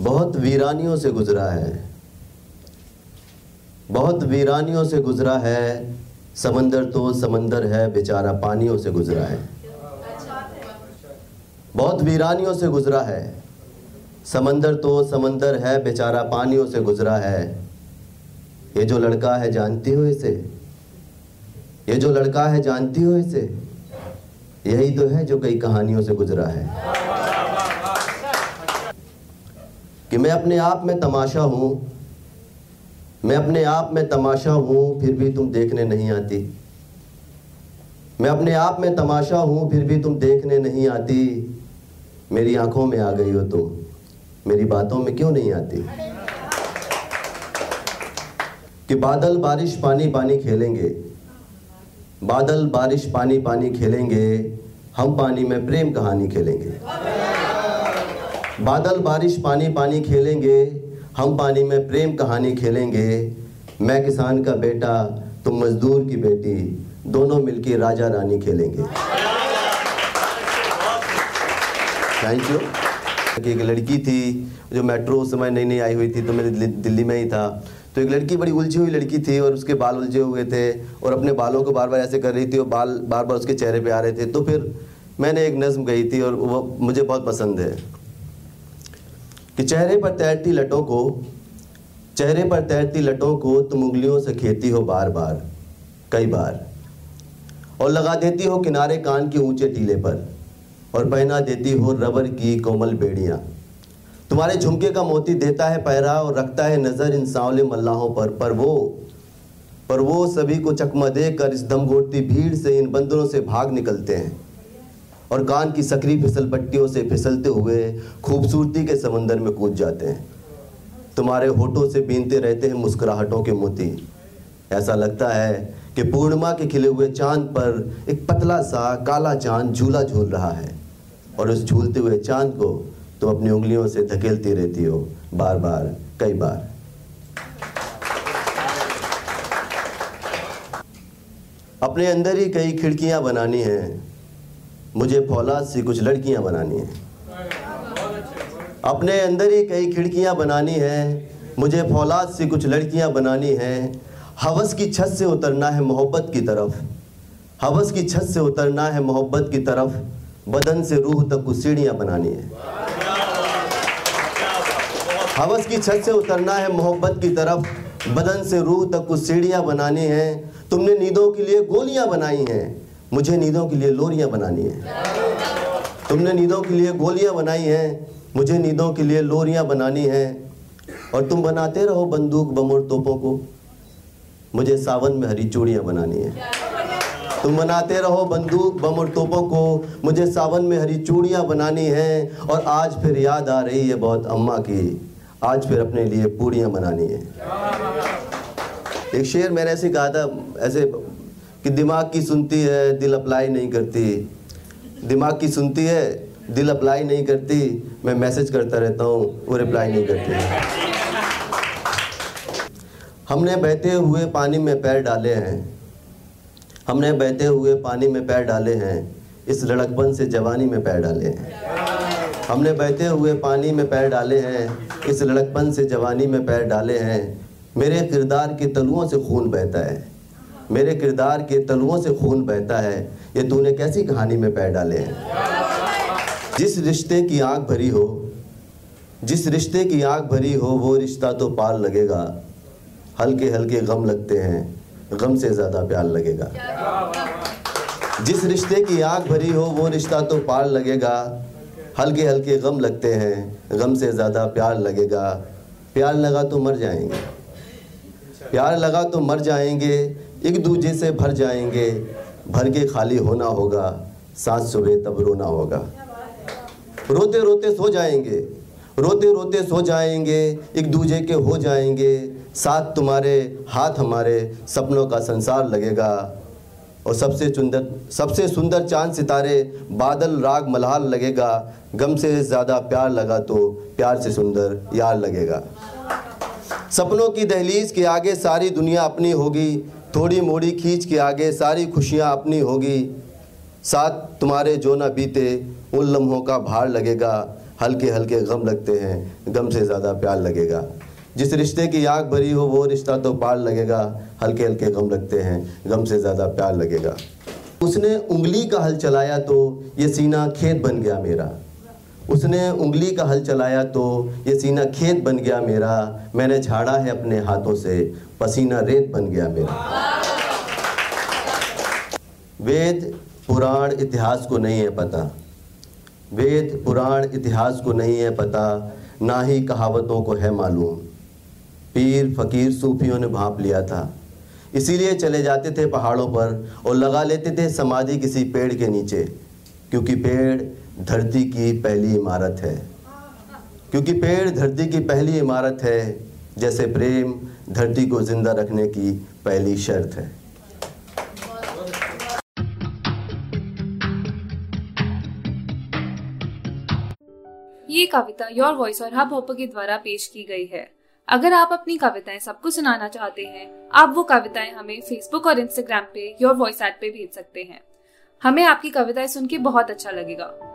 बहुत वीरानियों से गुजरा है। बहुत वीरानियों से गुजरा है। समंदर तो समंदर है, बेचारा पानियों से गुजरा है। बहुत वीरानियों से गुजरा है। समंदर तो समंदर है, बेचारा पानियों से गुजरा है। ये जो लड़का है, जानती हो इसे? ये जो लड़का है, जानती हो इसे? यही तो है जो कई कहानियों से गुजरा है। कि मैं अपने आप में तमाशा हूँ। मैं अपने आप में तमाशा हूँ, फिर भी तुम देखने नहीं आती। मैं अपने आप में तमाशा हूँ, फिर भी तुम देखने नहीं आती। मेरी आँखों में आ गई हो तुम। मेरी बातों में क्यों नहीं आती? कि बादल बारिश पानी पानी खेलेंगे। बादल बारिश पानी पानी खेलेंगे। हम पानी में प्रेम कहानी खेलेंगे। बादल, बारिश, पानी पानी खेलेंगे। हम पानी में प्रेम कहानी खेलेंगे। मैं किसान का बेटा, तुम मजदूर की बेटी, दोनों मिलके राजा रानी खेलेंगे। थैंक यू कि एक लड़की थी, जो मेट्रो उस समय नई नई आई हुई थी तो मैं दिल्ली- दिल्ली में ही था। तो एक लड़की बड़ी उलझी हुई लड़की थी और उसके बाल उलझे हुए थे और अपने बालों को बार बार ऐसे कर रही थी और बाल बार बार उसके चेहरे पे आ रहे थे। तो फिर मैंने एक नज्म गई थी और वो मुझे बहुत पसंद है। कि चेहरे पर तैरती लटों को, चेहरे पर तैरती लटों को तुम उंगलियों से खेती हो बार बार कई बार, और लगा देती हो किनारे कान के ऊँचे टीले पर, और पहना देती हो रबर की कोमल बेड़ियाँ। तुम्हारे झुमके का मोती देता है पहरा और रखता है नज़र इन सांवले मल्लाहों पर पर वो पर वो सभी को चकमा देकर इस दम घोटती भीड़ से इन बंदरों से भाग निकलते हैं। और कान की सकरी फिसल पट्टियों से फिसलते हुए खूबसूरती के समंदर में कूद जाते हैं। तुम्हारे होठों से बीनते रहते हैं मुस्कुराहटों के मोती। ऐसा लगता है कि पूर्णिमा के खिले हुए चाँद पर एक पतला सा काला चाँद झूला झूल रहा है और उस झूलते हुए चाँद को तुम अपनी उंगलियों से धकेलती रहती हो बार बार कई बार। अपने अंदर ही कई खिड़कियाँ बनानी हैं। मुझे फौलाद सी कुछ लड़कियाँ बनानी हैं। अपने अंदर ही कई खिड़कियाँ बनानी हैं, मुझे फौलाद सी कुछ लड़कियाँ बनानी हैं। हवस की छत से उतरना है मोहब्बत की तरफ़। हवस की छत से उतरना है मोहब्बत की तरफ़। बदन से रूह तक कुछ सीढ़ियाँ बनानी है। हवस की छत से उतरना है मोहब्बत की तरफ़। बदन से रूह तक कुछ सीढ़ियाँ बनानी है। तुमने नींदों के लिए गोलियाँ बनाई हैं। मुझे नींदों के लिए लोरियाँ बनानी है। तुमने नींदों के लिए गोलियाँ बनाई हैं। मुझे नींदों के लिए लोरियाँ बनानी है। और तुम बनाते रहो बंदूक बम और तोपों को। मुझे सावन में हरी चूड़ियाँ बनानी है। तुम बनाते रहो बंदूक बम और तोपों को। मुझे सावन में हरी चूड़ियाँ बनानी है। और आज फिर याद आ रही है बहुत अम्मा की। आज फिर अपने लिए पूड़ियाँ बनानी है। एक शेर मैंने ऐसे कहा था, ऐसे कि दिमाग की सुनती है, दिल अप्लाई नहीं करती। दिमाग की सुनती है, दिल अप्लाई नहीं करती। मैं मैसेज करता रहता हूँ, वो रिप्लाई नहीं करती। हमने बहते हुए पानी में पैर डाले हैं। हमने बहते हुए पानी में पैर डाले हैं। इस लड़कपन से जवानी में पैर डाले हैं। हमने बहते हुए पानी में पैर डाले हैं। इस लड़कपन से जवानी में पैर डाले हैं। मेरे किरदार के तलुओं से खून बहता है। मेरे किरदार के तलुओं से खून बहता है। ये तूने कैसी कहानी में पैर डाले हैं? जिस रिश्ते की आग भरी हो, जिस रिश्ते की आग भरी हो, वो रिश्ता तो पार लगेगा। हल्के हल्के गम लगते हैं, गम से ज़्यादा प्यार लगेगा। जिस रिश्ते की आग भरी हो, वो रिश्ता तो पार लगेगा। हल्के हल्के गम लगते हैं, गम से ज़्यादा प्यार लगेगा। प्यार लगा तो मर जाएँगे। प्यार लगा तो मर जाएँगे एक दूजे से भर जाएँगे। भर के खाली होना होगा, सांस सुबह तब रोना होगा। रोते रोते सो जाएँगे, रोते रोते सो जाएँगे, एक दूजे के हो जाएँगे। साथ तुम्हारे, हाथ हमारे, सपनों का संसार लगेगा। और सबसे सुंदर सबसे सुंदर चाँद सितारे, बादल, राग, मल्हार लगेगा। गम से ज़्यादा प्यार लगा तो प्यार से सुंदर यार लगेगा। सपनों की दहलीज के आगे सारी दुनिया अपनी होगी। थोड़ी मोड़ी खींच के आगे सारी खुशियाँ अपनी होगी। साथ तुम्हारे जो ना बीते, उन लम्हों का भार लगेगा। हल्के हल्के गम लगते हैं, गम से ज़्यादा प्यार लगेगा। जिस रिश्ते की आग भरी हो, वो रिश्ता तो पार लगेगा। हल्के हल्के गम लगते हैं, गम से ज़्यादा प्यार लगेगा। उसने उंगली का हल चलाया तो ये सीना खेत बन गया मेरा। उसने उंगली का हल चलाया तो ये सीना खेत बन गया मेरा। मैंने झाड़ा है अपने हाथों से, पसीना रेत बन गया मेरा। वेद पुराण इतिहास को नहीं है पता। वेद पुराण इतिहास को नहीं है पता, ना ही कहावतों को है मालूम। पीर फकीर सूफियों ने भाप लिया था। इसीलिए चले जाते थे पहाड़ों पर और लगा लेते थे समाधि किसी पेड़ के नीचे, क्योंकि पेड़ धरती की पहली इमारत है। क्योंकि पेड़ धरती की पहली इमारत है, जैसे प्रेम धरती को ज़िंदा रखने की पहली शर्त है। ये कविता योर वॉइस और हब हॉपर के द्वारा पेश की गई है। अगर आप अपनी कविताएँ सबको सुनाना चाहते हैं, आप वो कविताएँ हमें फेसबुक और इंस्टाग्राम पे योर वॉइस ऐप पे भेज सकते हैं। हमें आपकी कविताएँ सुन के बहुत अच्छा लगेगा।